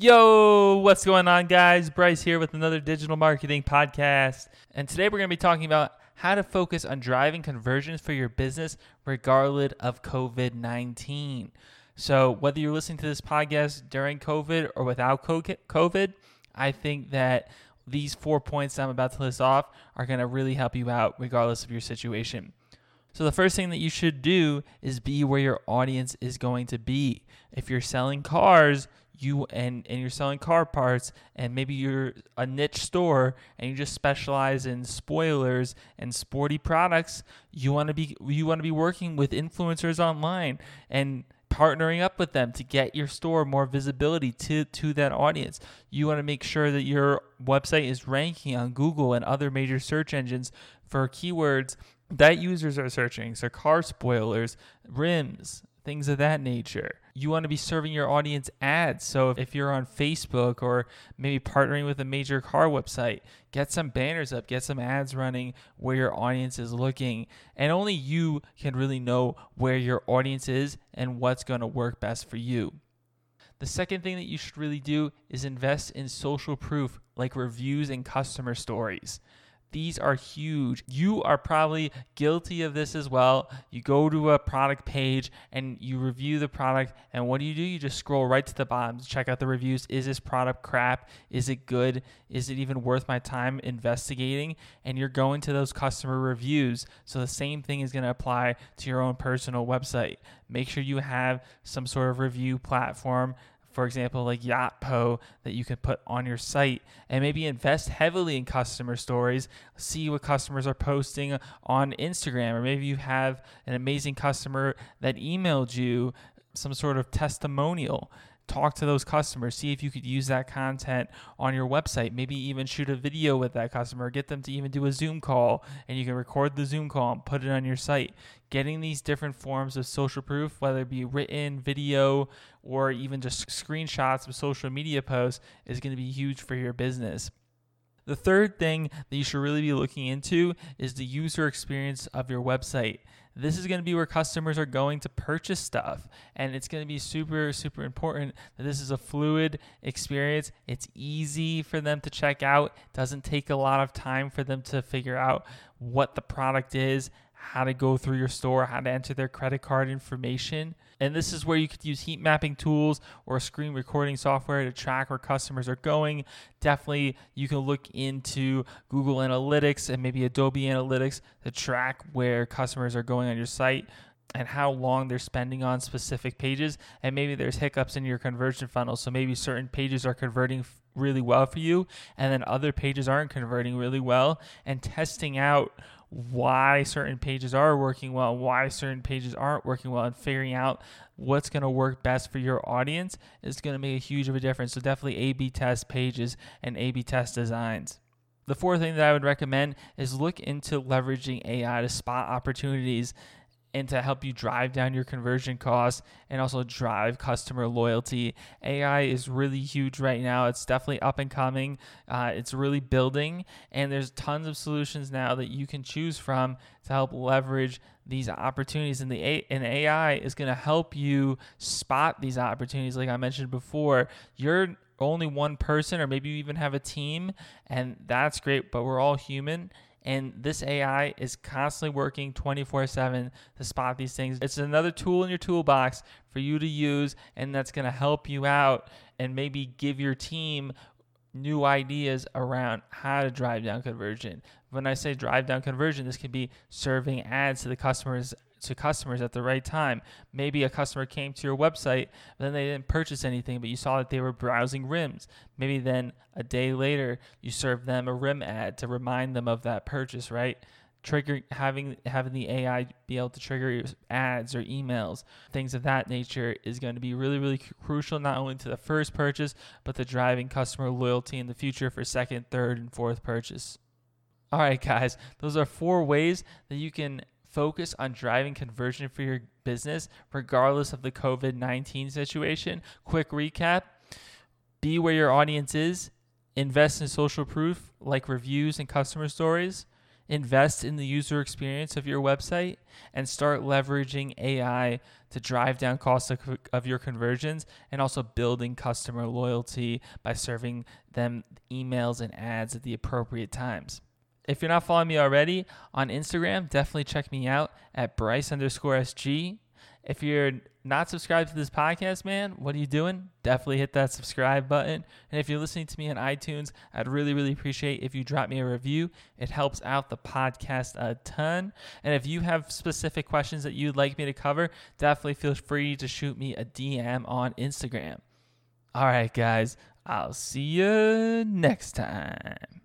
Yo, what's going on, guys? Bryce here with another digital marketing podcast. And today we're going to be talking about how to focus on driving conversions for your business regardless of COVID 19. So, whether you're listening to this podcast during COVID or without COVID, I think that these four points I'm about to list off are going to really help you out regardless of your situation. So, the first thing that you should do is be where your audience is going to be. If you're selling cars, you and and you're selling car parts and maybe you're a niche store and you just specialize in spoilers and sporty products you want to be you want to be working with influencers online and partnering up with them to get your store more visibility to to that audience. You want to make sure that your website is ranking on Google and other major search engines for keywords that users are searching. So car spoilers rims things of that nature. You want to be serving your audience ads. So if you're on Facebook or maybe partnering with a major car website, get some banners up, get some ads running where your audience is looking. And only you can really know where your audience is and what's going to work best for you. The second thing that you should really do is invest in social proof like reviews and customer stories. These are huge. You are probably guilty of this as well. You go to a product page and you review the product, and what do you do? You just scroll right to the bottom to check out the reviews. Is this product crap? Is it good? Is it even worth my time investigating? And you're going to those customer reviews. So the same thing is going to apply to your own personal website. Make sure you have some sort of review platform for example, like Yotpo that you can put on your site and maybe invest heavily in customer stories. See what customers are posting on Instagram, or maybe you have an amazing customer that emailed you some sort of testimonial talk to those customers, see if you could use that content on your website. Maybe even shoot a video with that customer, get them to even do a Zoom call, and you can record the Zoom call and put it on your site. Getting these different forms of social proof, whether it be written, video, or even just screenshots of social media posts, is going to be huge for your business. The third thing that you should really be looking into is the user experience of your website. This is going to be where customers are going to purchase stuff. And it's going to be super, super important that this is a fluid experience. It's easy for them to check out, it doesn't take a lot of time for them to figure out what the product is, how to go through your store, how to enter their credit card information. And this is where you could use heat mapping tools or screen recording software to track where customers are going. Definitely, you can look into Google Analytics and maybe Adobe Analytics to track where customers are going on your site and how long they're spending on specific pages. And maybe there's hiccups in your conversion funnel. So maybe certain pages are converting really well for you, and then other pages aren't converting really well, and testing out why certain pages are working well, why certain pages aren't working well, and figuring out what's going to work best for your audience is going to make a huge of a difference. So definitely A/B test pages and A/B test designs. The fourth thing that I would recommend is look into leveraging AI to spot opportunities and to help you drive down your conversion costs and also drive customer loyalty. AI is really huge right now. It's definitely up and coming. Uh, it's really building, and there's tons of solutions now that you can choose from to help leverage these opportunities. And the A- and AI is going to help you spot these opportunities. Like I mentioned before, you're only one person, or maybe you even have a team, and that's great. But we're all human and this AI is constantly working 24 7 to spot these things. It's another tool in your toolbox for you to use, and that's going to help you out and maybe give your team new ideas around how to drive down conversion. When I say drive down conversion, this could be serving ads to the customers to customers at the right time. Maybe a customer came to your website, but then they didn't purchase anything, but you saw that they were browsing rims. Maybe then a day later you serve them a rim ad to remind them of that purchase, right? Trigger having having the AI be able to trigger ads or emails, things of that nature is going to be really really crucial not only to the first purchase but to driving customer loyalty in the future for second, third, and fourth purchase. All right, guys, those are four ways that you can focus on driving conversion for your business, regardless of the COVID 19 situation. Quick recap be where your audience is, invest in social proof like reviews and customer stories, invest in the user experience of your website and start leveraging AI to drive down costs of, of, your conversions and also building customer loyalty by serving them emails and ads at the appropriate times. If you're not following me already on Instagram, definitely check me out at Bryce underscore SG. If you're not subscribed to this podcast, man, what are you doing? Definitely hit that subscribe button. And if you're listening to me on iTunes, I'd really, really appreciate if you drop me a review. It helps out the podcast a ton. And if you have specific questions that you'd like me to cover, definitely feel free to shoot me a DM on Instagram. All right, guys, I'll see you next time.